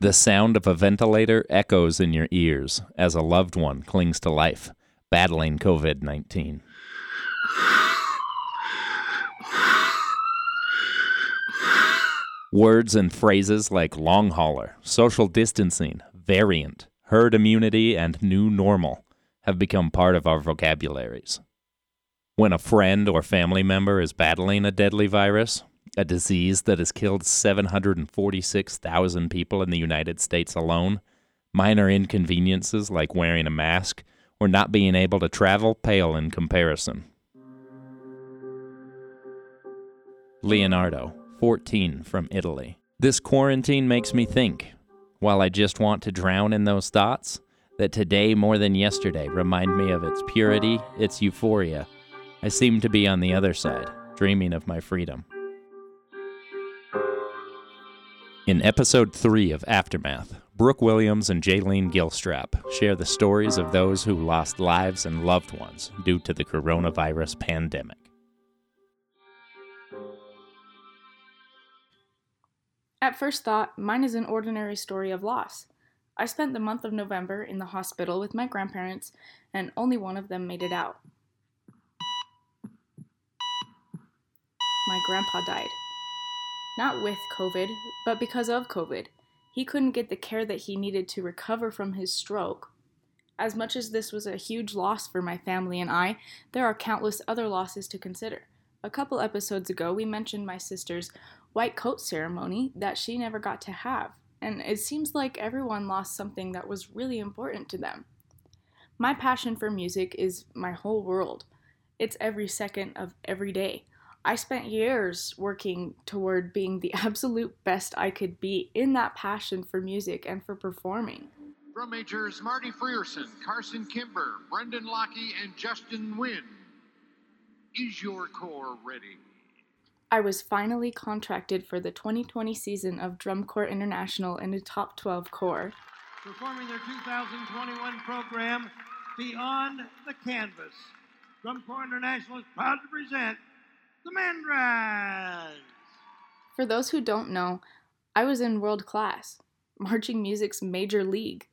The sound of a ventilator echoes in your ears as a loved one clings to life, battling COVID 19. Words and phrases like long hauler, social distancing, variant, herd immunity, and new normal have become part of our vocabularies. When a friend or family member is battling a deadly virus, a disease that has killed 746,000 people in the United States alone, minor inconveniences like wearing a mask or not being able to travel pale in comparison. Leonardo, 14, from Italy. This quarantine makes me think, while I just want to drown in those thoughts, that today more than yesterday remind me of its purity, its euphoria. I seem to be on the other side, dreaming of my freedom. In episode 3 of Aftermath, Brooke Williams and Jaylene Gilstrap share the stories of those who lost lives and loved ones due to the coronavirus pandemic. At first thought, mine is an ordinary story of loss. I spent the month of November in the hospital with my grandparents, and only one of them made it out. My grandpa died. Not with COVID, but because of COVID. He couldn't get the care that he needed to recover from his stroke. As much as this was a huge loss for my family and I, there are countless other losses to consider. A couple episodes ago, we mentioned my sister's white coat ceremony that she never got to have, and it seems like everyone lost something that was really important to them. My passion for music is my whole world. It's every second of every day. I spent years working toward being the absolute best I could be in that passion for music and for performing. Drum majors Marty Frierson, Carson Kimber, Brendan Lockie, and Justin Wynn. Is your corps ready? I was finally contracted for the 2020 season of Drum Corps International in a top 12 corps. Performing their 2021 program, Beyond the Canvas. Drum Corps International is proud to present the Mandarins. For those who don't know, I was in world class, marching music's major league.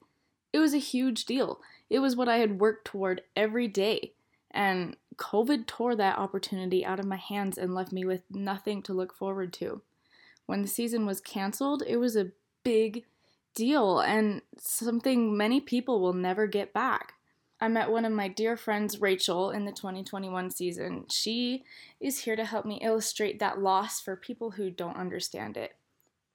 It was a huge deal. It was what I had worked toward every day, and COVID tore that opportunity out of my hands and left me with nothing to look forward to. When the season was canceled, it was a big deal and something many people will never get back. I met one of my dear friends, Rachel, in the 2021 season. She is here to help me illustrate that loss for people who don't understand it.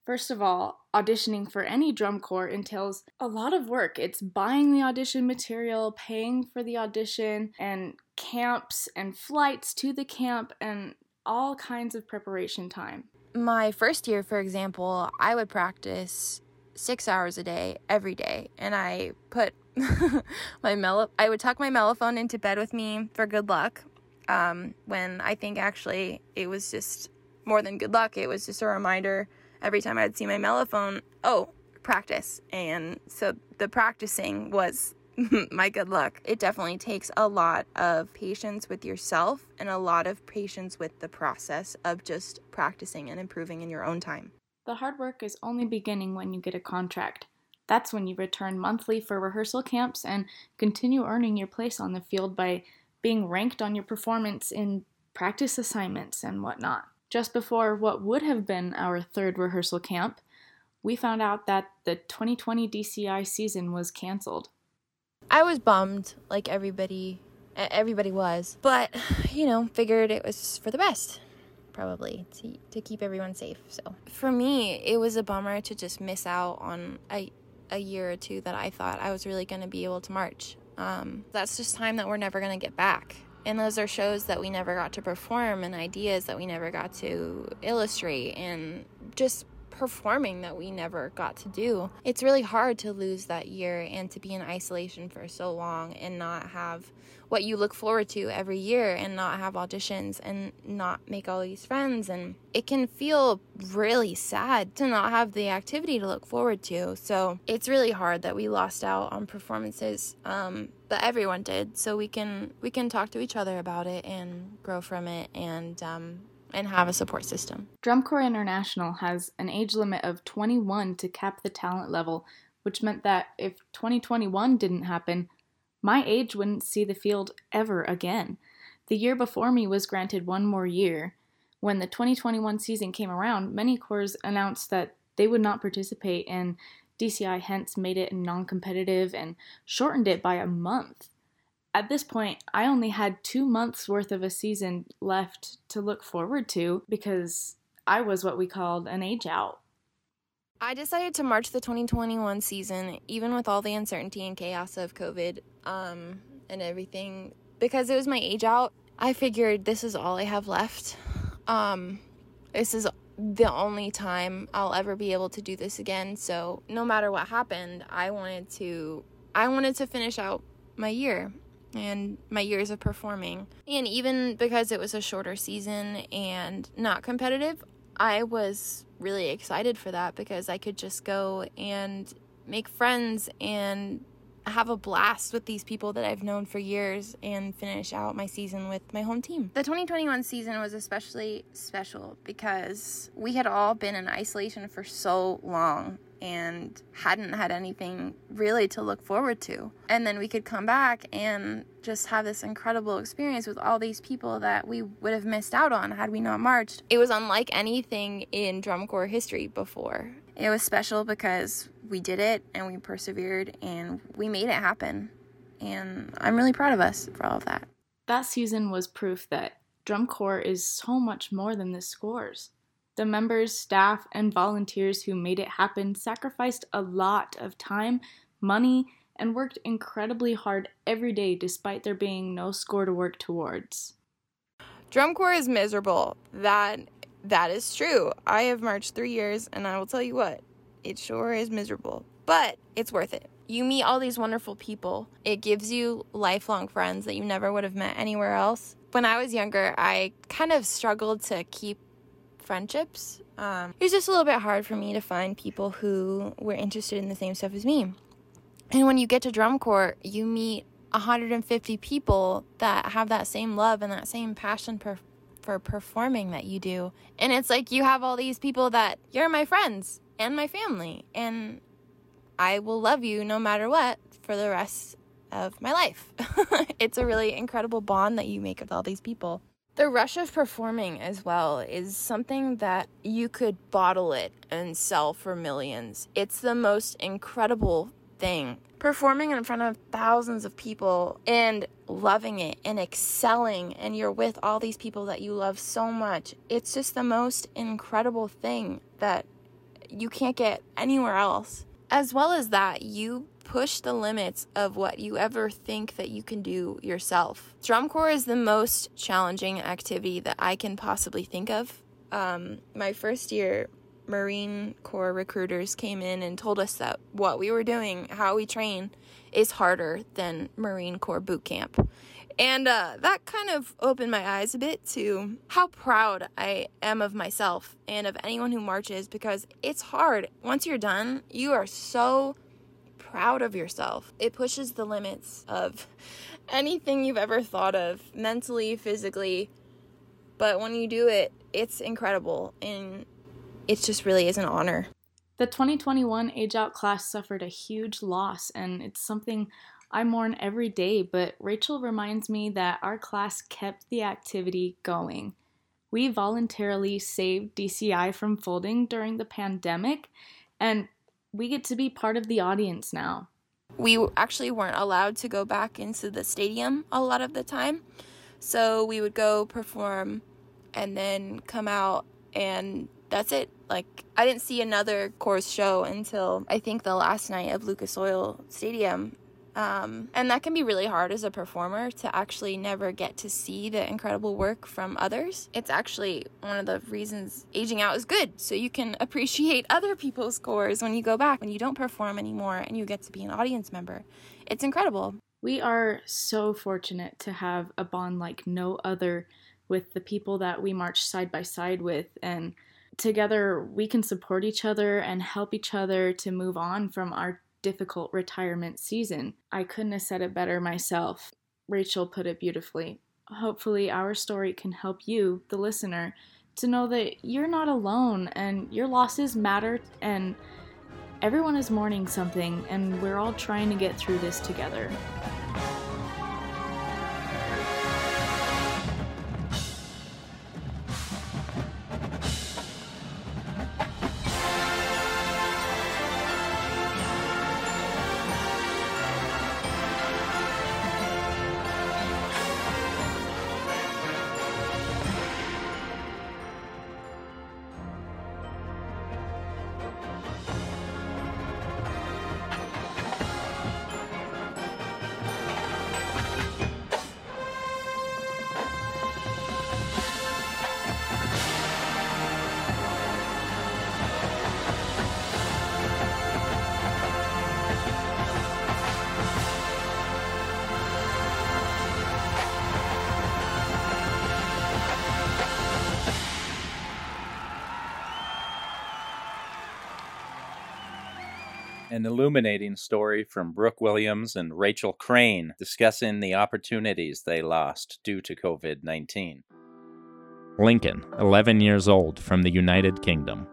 First of all, auditioning for any drum corps entails a lot of work. It's buying the audition material, paying for the audition, and camps and flights to the camp, and all kinds of preparation time. My first year, for example, I would practice six hours a day every day, and I put my mellow I would tuck my mellophone into bed with me for good luck. Um, when I think actually it was just more than good luck, it was just a reminder every time I'd see my mellophone, oh, practice. And so the practicing was my good luck. It definitely takes a lot of patience with yourself and a lot of patience with the process of just practicing and improving in your own time. The hard work is only beginning when you get a contract. That's when you return monthly for rehearsal camps and continue earning your place on the field by being ranked on your performance in practice assignments and whatnot. Just before what would have been our third rehearsal camp, we found out that the 2020 DCI season was canceled. I was bummed, like everybody everybody was, but you know, figured it was for the best probably to, to keep everyone safe so for me it was a bummer to just miss out on a, a year or two that I thought I was really going to be able to march. Um, that's just time that we're never going to get back. And those are shows that we never got to perform and ideas that we never got to illustrate and just performing that we never got to do. It's really hard to lose that year and to be in isolation for so long and not have what you look forward to every year and not have auditions and not make all these friends. And it can feel really sad to not have the activity to look forward to. So it's really hard that we lost out on performances. Um, but everyone did so we can we can talk to each other about it and grow from it and um, and have a support system. Drum Corps International has an age limit of 21 to cap the talent level, which meant that if 2021 didn't happen, my age wouldn't see the field ever again. The year before me was granted one more year. When the 2021 season came around, many corps announced that they would not participate, and DCI hence made it non competitive and shortened it by a month. At this point, I only had two months worth of a season left to look forward to because I was what we called an age out. I decided to march the 2021 season, even with all the uncertainty and chaos of COVID um, and everything, because it was my age out. I figured this is all I have left. Um, this is the only time I'll ever be able to do this again. So no matter what happened, I wanted to I wanted to finish out my year and my years of performing. And even because it was a shorter season and not competitive, I was really excited for that because I could just go and make friends and have a blast with these people that I've known for years and finish out my season with my home team. The 2021 season was especially special because we had all been in isolation for so long and hadn't had anything really to look forward to. And then we could come back and just have this incredible experience with all these people that we would have missed out on had we not marched. It was unlike anything in drum corps history before. It was special because we did it and we persevered and we made it happen. And I'm really proud of us for all of that. That season was proof that drum corps is so much more than the scores. The members, staff, and volunteers who made it happen sacrificed a lot of time, money, and worked incredibly hard every day despite there being no score to work towards. Drum corps is miserable. That that is true. I have marched 3 years and I will tell you what, it sure is miserable, but it's worth it. You meet all these wonderful people. It gives you lifelong friends that you never would have met anywhere else. When I was younger, I kind of struggled to keep friendships. Um, it was just a little bit hard for me to find people who were interested in the same stuff as me. And when you get to drum corps, you meet 150 people that have that same love and that same passion per- for performing that you do. And it's like you have all these people that you're my friends and my family, and I will love you no matter what for the rest of my life. it's a really incredible bond that you make with all these people. The rush of performing as well is something that you could bottle it and sell for millions. It's the most incredible thing. Performing in front of thousands of people and loving it and excelling, and you're with all these people that you love so much. It's just the most incredible thing that you can't get anywhere else. As well as that, you push the limits of what you ever think that you can do yourself. Drum corps is the most challenging activity that I can possibly think of. Um, my first year, Marine Corps recruiters came in and told us that what we were doing, how we train, is harder than Marine Corps boot camp. And uh, that kind of opened my eyes a bit to how proud I am of myself and of anyone who marches because it's hard. Once you're done, you are so proud of yourself. It pushes the limits of anything you've ever thought of, mentally, physically. But when you do it, it's incredible and it just really is an honor. The 2021 Age Out class suffered a huge loss, and it's something I mourn every day, but Rachel reminds me that our class kept the activity going. We voluntarily saved DCI from folding during the pandemic, and we get to be part of the audience now. We actually weren't allowed to go back into the stadium a lot of the time. So we would go perform and then come out and that's it. Like I didn't see another corps show until I think the last night of Lucas Oil Stadium um, and that can be really hard as a performer to actually never get to see the incredible work from others. It's actually one of the reasons aging out is good, so you can appreciate other people's scores when you go back, when you don't perform anymore and you get to be an audience member. It's incredible. We are so fortunate to have a bond like no other with the people that we march side by side with and together we can support each other and help each other to move on from our difficult retirement season. I couldn't have said it better myself. Rachel put it beautifully. Hopefully, our story can help you, the listener, to know that you're not alone and your losses matter and everyone is mourning something and we're all trying to get through this together. An illuminating story from Brooke Williams and Rachel Crane discussing the opportunities they lost due to COVID 19. Lincoln, 11 years old, from the United Kingdom.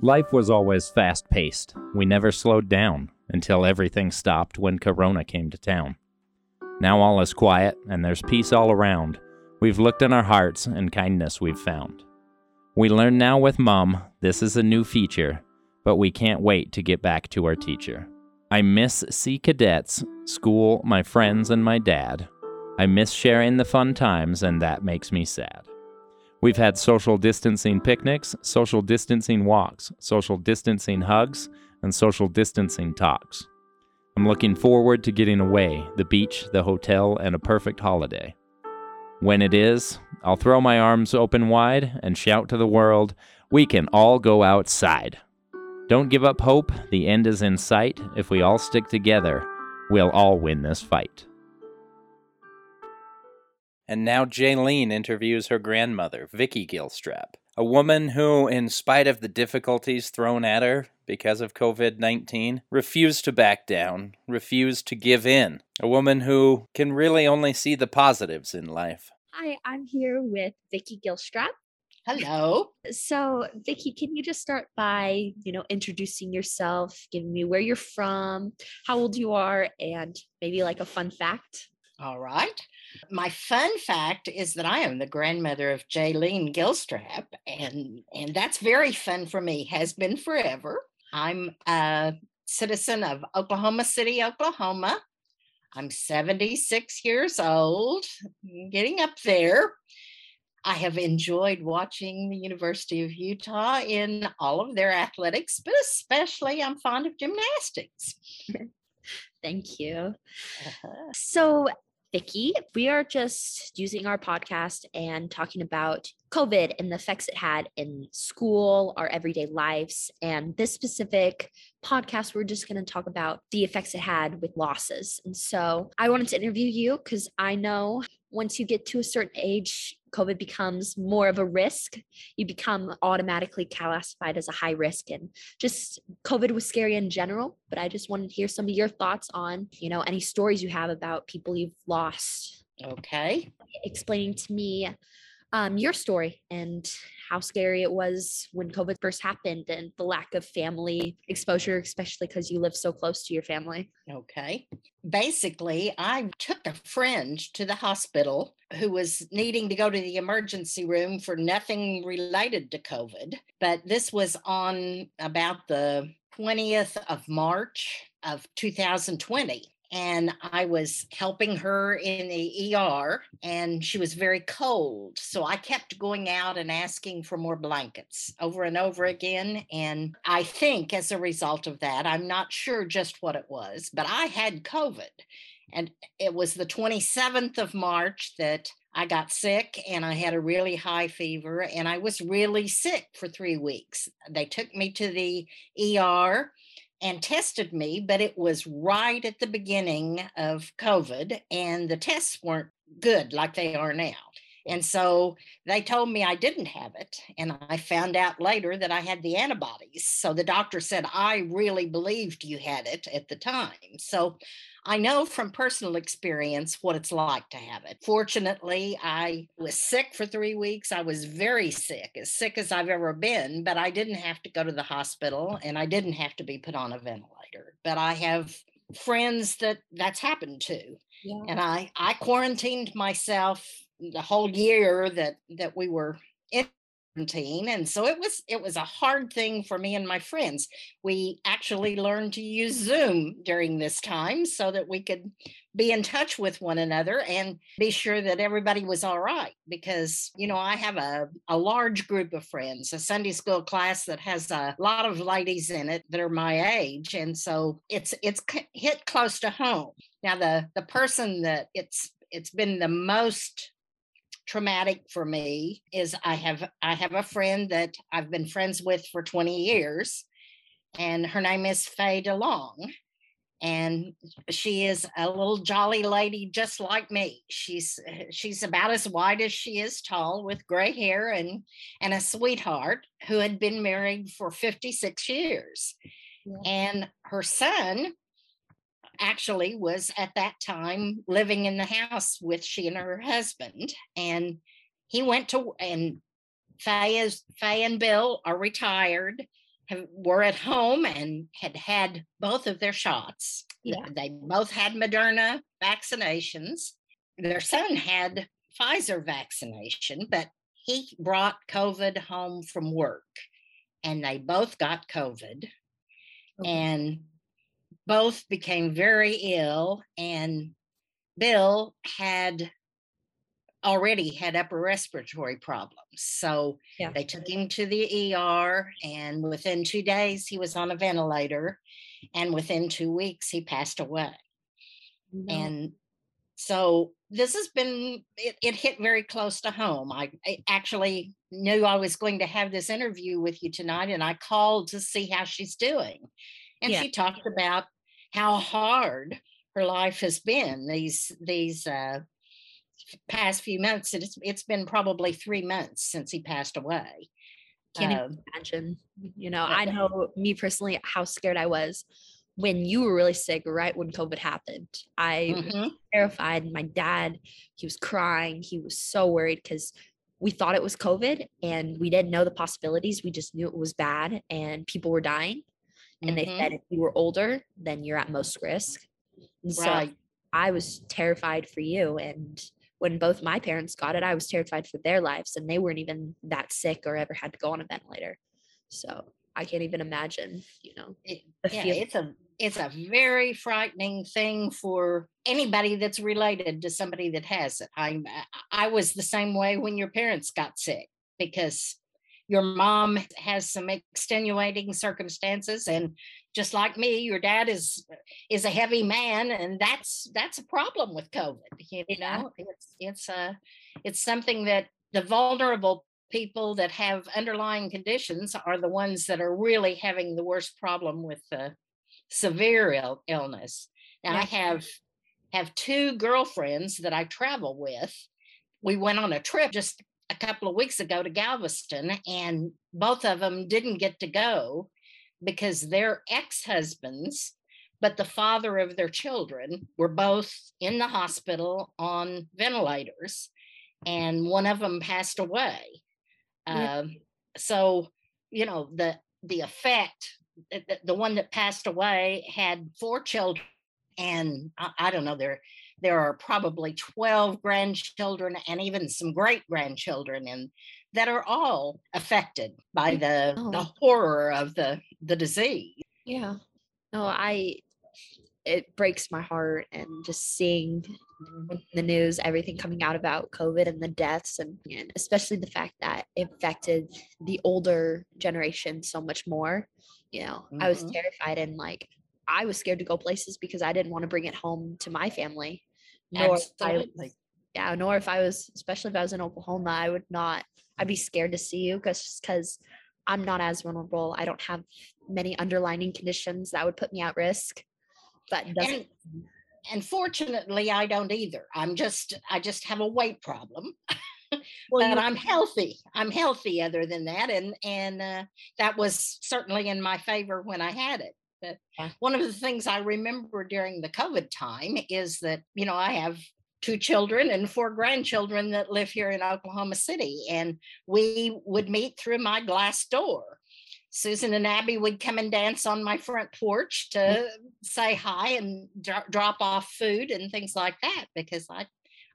Life was always fast paced. We never slowed down until everything stopped when Corona came to town. Now all is quiet and there's peace all around. We've looked in our hearts and kindness we've found. We learn now with Mum this is a new feature but we can't wait to get back to our teacher. I miss Sea Cadets, school, my friends, and my dad. I miss sharing the fun times, and that makes me sad. We've had social distancing picnics, social distancing walks, social distancing hugs, and social distancing talks. I'm looking forward to getting away, the beach, the hotel, and a perfect holiday. When it is, I'll throw my arms open wide and shout to the world, we can all go outside. Don't give up hope. The end is in sight. If we all stick together, we'll all win this fight. And now Jaylene interviews her grandmother, Vicky Gilstrap, a woman who, in spite of the difficulties thrown at her because of COVID 19, refused to back down, refused to give in. A woman who can really only see the positives in life. Hi, I'm here with Vicky Gilstrap. Hello. So, Vicky, can you just start by, you know, introducing yourself, giving me where you're from, how old you are, and maybe like a fun fact? All right. My fun fact is that I am the grandmother of Jaylene Gilstrap, and and that's very fun for me. Has been forever. I'm a citizen of Oklahoma City, Oklahoma. I'm 76 years old, getting up there. I have enjoyed watching the University of Utah in all of their athletics, but especially I'm fond of gymnastics. Thank you. Uh-huh. So, Vicky, we are just using our podcast and talking about COVID and the effects it had in school, our everyday lives. And this specific podcast, we're just going to talk about the effects it had with losses. And so I wanted to interview you because I know once you get to a certain age, COVID becomes more of a risk. You become automatically classified as a high risk. And just COVID was scary in general, but I just wanted to hear some of your thoughts on, you know, any stories you have about people you've lost. Okay. Explaining to me um, your story and how scary it was when COVID first happened and the lack of family exposure, especially because you live so close to your family. Okay. Basically, I took a friend to the hospital who was needing to go to the emergency room for nothing related to COVID. But this was on about the 20th of March of 2020 and I was helping her in the ER, and she was very cold. So I kept going out and asking for more blankets over and over again. And I think as a result of that, I'm not sure just what it was, but I had COVID. And it was the 27th of March that I got sick and I had a really high fever and I was really sick for three weeks. They took me to the ER and tested me, but it was right at the beginning of COVID, and the tests weren't good like they are now. And so they told me I didn't have it. And I found out later that I had the antibodies. So the doctor said, I really believed you had it at the time. So I know from personal experience what it's like to have it. Fortunately, I was sick for three weeks. I was very sick, as sick as I've ever been, but I didn't have to go to the hospital and I didn't have to be put on a ventilator. But I have friends that that's happened to. Yeah. And I I quarantined myself the whole year that that we were in and so it was it was a hard thing for me and my friends. We actually learned to use zoom during this time so that we could be in touch with one another and be sure that everybody was all right because you know i have a, a large group of friends a sunday school class that has a lot of ladies in it that are my age and so it's it's hit close to home. Now the the person that it's it's been the most traumatic for me is I have I have a friend that I've been friends with for 20 years, and her name is Faye DeLong. And she is a little jolly lady just like me. She's she's about as wide as she is tall, with gray hair and and a sweetheart who had been married for 56 years. Yeah. And her son actually was at that time living in the house with she and her husband. And he went to, and Faye, is, Faye and Bill are retired, have, were at home and had had both of their shots. Yeah. They both had Moderna vaccinations. Their son had Pfizer vaccination, but he brought COVID home from work and they both got COVID. Okay. And both became very ill, and Bill had already had upper respiratory problems. So yeah. they took him to the ER, and within two days, he was on a ventilator. And within two weeks, he passed away. No. And so this has been, it, it, hit very close to home. I, I actually knew I was going to have this interview with you tonight, and I called to see how she's doing. And yeah. she talked about how hard her life has been these these uh, past few months. It's it's been probably three months since he passed away. Can't um, imagine. You know, I know me personally how scared I was when you were really sick, right when COVID happened. I mm-hmm. was terrified. My dad, he was crying. He was so worried because we thought it was COVID and we didn't know the possibilities. We just knew it was bad and people were dying and mm-hmm. they said if you were older then you're at most risk and right. so i was terrified for you and when both my parents got it i was terrified for their lives and they weren't even that sick or ever had to go on a ventilator so i can't even imagine you know it, yeah, it's a it's a very frightening thing for anybody that's related to somebody that has it i i was the same way when your parents got sick because your mom has some extenuating circumstances and just like me your dad is is a heavy man and that's that's a problem with covid you know? It's it's a uh, it's something that the vulnerable people that have underlying conditions are the ones that are really having the worst problem with the severe Ill- illness. And yeah. i have have two girlfriends that i travel with. We went on a trip just a couple of weeks ago to Galveston, and both of them didn't get to go because their ex husbands, but the father of their children, were both in the hospital on ventilators, and one of them passed away. Yeah. Um, so, you know, the the effect, the, the one that passed away had four children, and I, I don't know, they're there are probably 12 grandchildren and even some great grandchildren and that are all affected by the oh. the horror of the the disease yeah no i it breaks my heart and just seeing the news everything coming out about covid and the deaths and, and especially the fact that it affected the older generation so much more you know mm-hmm. i was mm-hmm. terrified and like I was scared to go places because I didn't want to bring it home to my family. Nor Absolutely. I, like, yeah, nor if I was, especially if I was in Oklahoma, I would not. I'd be scared to see you because because I'm not as vulnerable. I don't have many underlining conditions that would put me at risk. But and, and fortunately, I don't either. I'm just I just have a weight problem. well, but I'm healthy. I'm healthy other than that. And and uh, that was certainly in my favor when I had it. But yeah. one of the things I remember during the COVID time is that, you know, I have two children and four grandchildren that live here in Oklahoma City. And we would meet through my glass door. Susan and Abby would come and dance on my front porch to mm. say hi and dro- drop off food and things like that because I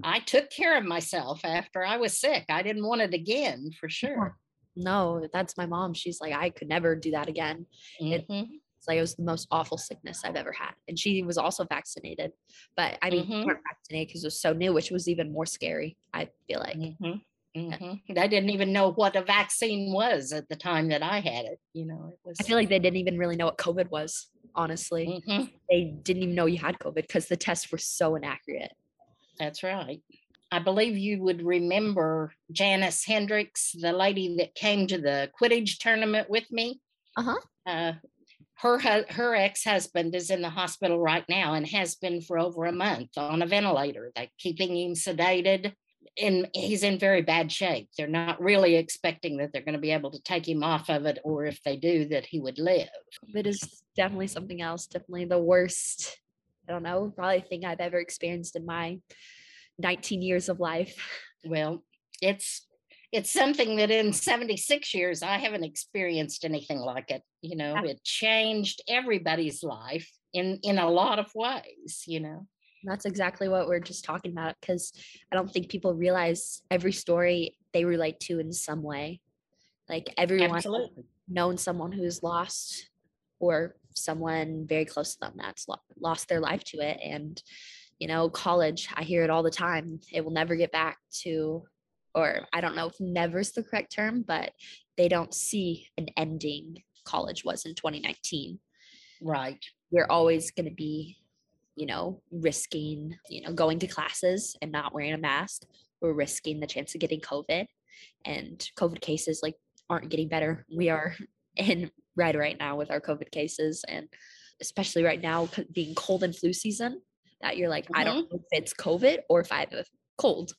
I took care of myself after I was sick. I didn't want it again for sure. No, that's my mom. She's like, I could never do that again. Mm-hmm. It, it's like it was the most awful sickness I've ever had. And she was also vaccinated, but I mean, mm-hmm. weren't vaccinated because it was so new, which was even more scary. I feel like. Mm-hmm. Mm-hmm. I didn't even know what a vaccine was at the time that I had it. You know, it was. I feel like they didn't even really know what COVID was. Honestly, mm-hmm. they didn't even know you had COVID because the tests were so inaccurate. That's right. I believe you would remember Janice Hendricks, the lady that came to the Quidditch tournament with me. Uh-huh. Uh, her her ex-husband is in the hospital right now and has been for over a month on a ventilator. They're keeping him sedated and he's in very bad shape. They're not really expecting that they're going to be able to take him off of it, or if they do, that he would live. It is definitely something else. Definitely the worst I don't know, probably thing I've ever experienced in my 19 years of life. Well, it's it's something that in 76 years I haven't experienced anything like it. You know, it changed everybody's life in in a lot of ways, you know. That's exactly what we're just talking about because I don't think people realize every story they relate to in some way. Like everyone Absolutely. known someone who's lost or someone very close to them that's lost their life to it and you know college i hear it all the time it will never get back to or i don't know if never is the correct term but they don't see an ending college was in 2019 right We're always going to be you know risking you know going to classes and not wearing a mask we're risking the chance of getting covid and covid cases like aren't getting better we are in right right now with our COVID cases and especially right now being cold and flu season that you're like, mm-hmm. I don't mm-hmm. know if it's COVID or if I have a cold.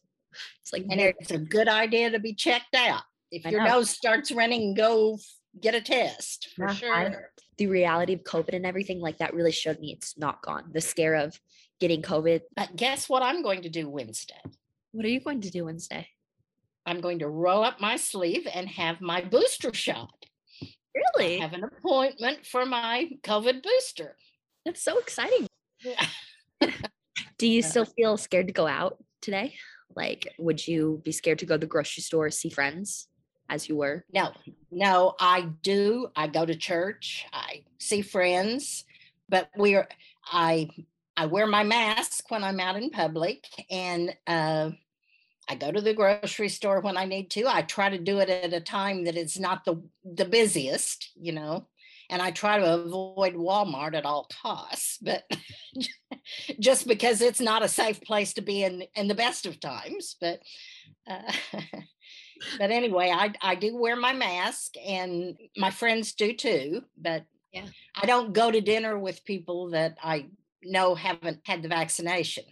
It's like, and it's a good idea to be checked out. If your nose starts running, go get a test for yeah, sure. I, the reality of COVID and everything like that really showed me it's not gone. The scare of getting COVID. But guess what I'm going to do Wednesday? What are you going to do Wednesday? I'm going to roll up my sleeve and have my booster shot. Really? I have an appointment for my COVID booster. That's so exciting. Yeah. Do you still feel scared to go out today? Like, would you be scared to go to the grocery store, see friends as you were? No, no, I do. I go to church, I see friends, but we're, I, I wear my mask when I'm out in public and uh, I go to the grocery store when I need to. I try to do it at a time that is not the the busiest, you know, and I try to avoid Walmart at all costs. But just because it's not a safe place to be in in the best of times, but. Uh, but anyway, I I do wear my mask, and my friends do too. But yeah. I don't go to dinner with people that I know haven't had the vaccination.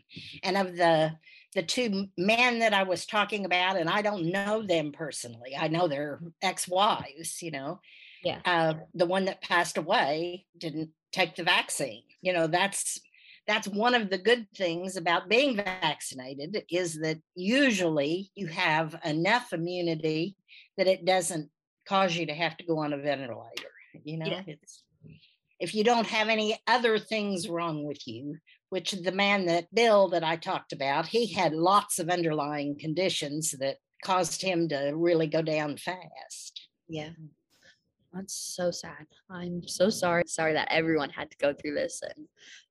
And of the the two men that I was talking about, and I don't know them personally. I know their ex-wives, you know. Yeah. Uh, the one that passed away didn't take the vaccine. You know, that's that's one of the good things about being vaccinated is that usually you have enough immunity that it doesn't cause you to have to go on a ventilator. You know, yeah. it's if you don't have any other things wrong with you, which the man that Bill that I talked about, he had lots of underlying conditions that caused him to really go down fast. Yeah. That's so sad. I'm so sorry. Sorry that everyone had to go through this. And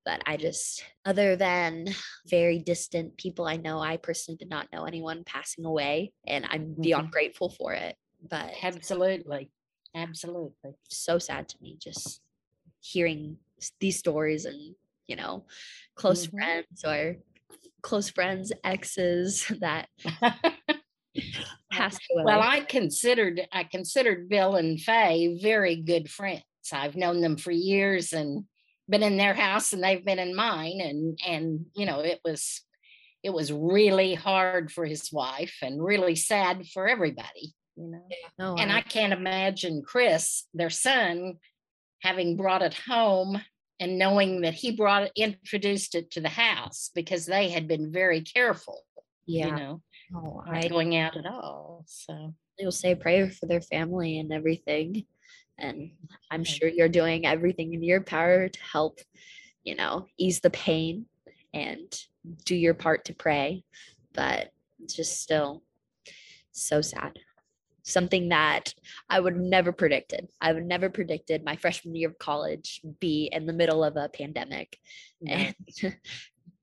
but I just other than very distant people I know, I personally did not know anyone passing away. And I'm beyond mm-hmm. grateful for it. But absolutely. Absolutely. So sad to me just hearing these stories and you know close mm-hmm. friends or close friends exes that passed away. Well, I considered I considered Bill and Faye very good friends. I've known them for years and been in their house and they've been in mine and and you know it was it was really hard for his wife and really sad for everybody, you know. No, And I can't imagine Chris, their son, having brought it home and knowing that he brought it, introduced it to the house because they had been very careful, yeah. you know, no, not I going out at all. So you'll say prayer for their family and everything. And I'm sure you're doing everything in your power to help, you know, ease the pain and do your part to pray. But it's just still so sad. Something that I would never predicted. I would never predicted my freshman year of college be in the middle of a pandemic. And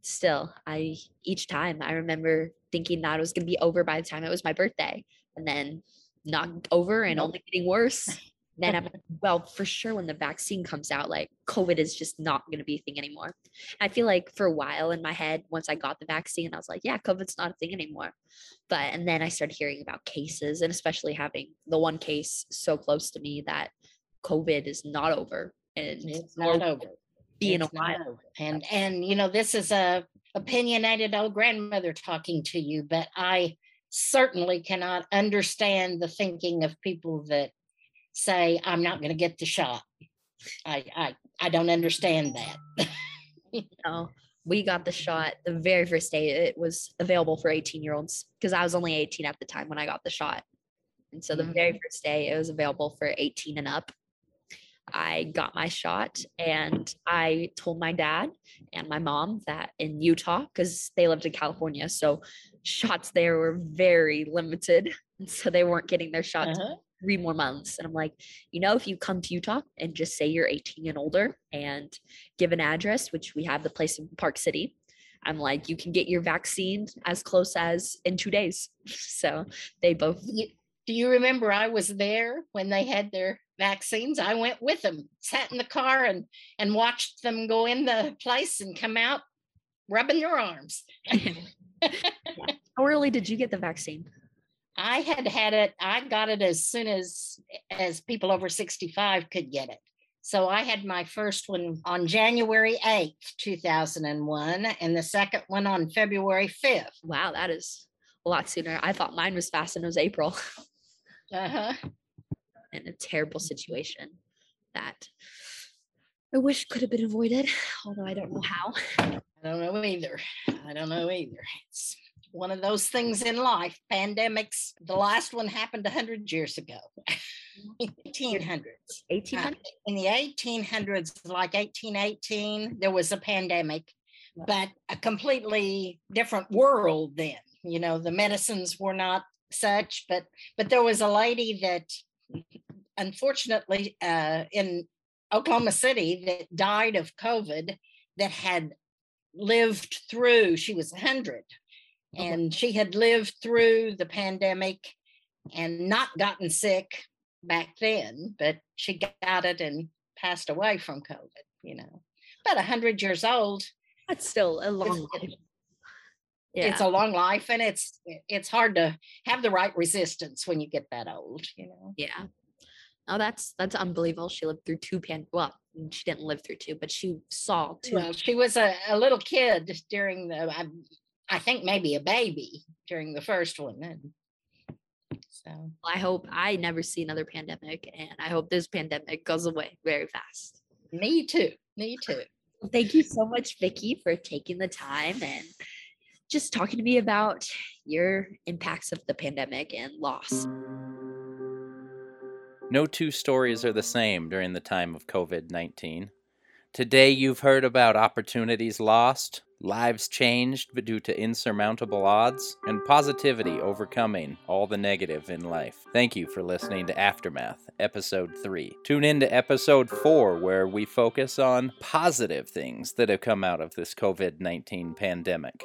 still, I each time I remember thinking that it was gonna be over by the time it was my birthday, and then not over and only getting worse. Then I'm like, well, for sure when the vaccine comes out, like COVID is just not gonna be a thing anymore. I feel like for a while in my head, once I got the vaccine, I was like, yeah, COVID's not a thing anymore. But and then I started hearing about cases and especially having the one case so close to me that COVID is not over and it's not over. It be in a It's not while. And and you know, this is a opinionated old grandmother talking to you, but I certainly cannot understand the thinking of people that say, I'm not going to get the shot. I, I I don't understand that. No, we got the shot the very first day it was available for 18 year olds because I was only 18 at the time when I got the shot. And so the very mm-hmm. first day it was available for 18 and up. I got my shot and I told my dad and my mom that in Utah, because they lived in California, so shots there were very limited. So they weren't getting their shots Uh-huh. three more months. And I'm like, you know, if you come to Utah and just say you're 18 and older and give an address, which we have the place in Park City, I'm like, you can get your vaccine as close as in two days. So they both, You- Do you remember I was there when they had their vaccines? I went with them, sat in the car and and watched them go in the place and come out rubbing their arms. how early did you get the vaccine? I had had it, I got it as soon as as people over 65 could get it. So I had my first one on January 8th, 2001, and the second one on February 5th. Wow, that is a lot sooner. I thought mine was fast and it was April. Uh-huh. in a terrible situation that I wish could have been avoided, although I don't know how. I don't know either. I don't know either. It's one of those things in life. Pandemics, the last one happened 100 years ago, 1800s. 1800? in the 1800s, like 1818, there was a pandemic, but a completely different world then. You know, the medicines were not such, but but there was a lady that, unfortunately, uh, in Oklahoma City that died of COVID that had lived through. She was 100, and she had lived through the pandemic and not gotten sick back then, but she got it and passed away from COVID, you know. But 100 years old, That's still a long. Yeah. it's a long life and it's it's hard to have the right resistance when you get that old, you know. yeah. Oh, that's that's unbelievable. She lived through two pan well, mm, she didn't live through two, but she saw two. Well, she was a, a little kid during the I, I think maybe a baby during the first one and so I hope I never see another pandemic and I hope this pandemic goes away very fast. me too. Me too. Thank you so much, vicki for taking the time and just talking to me about your impacts of the pandemic and loss. No two stories are the same during the time of COVID 19. Today, you've heard about opportunities lost, lives changed due to insurmountable odds, and positivity overcoming all the negative in life. Thank you for listening to Aftermath, Episode 3. Tune in to Episode 4, where we focus on positive things that have come out of this COVID 19 pandemic.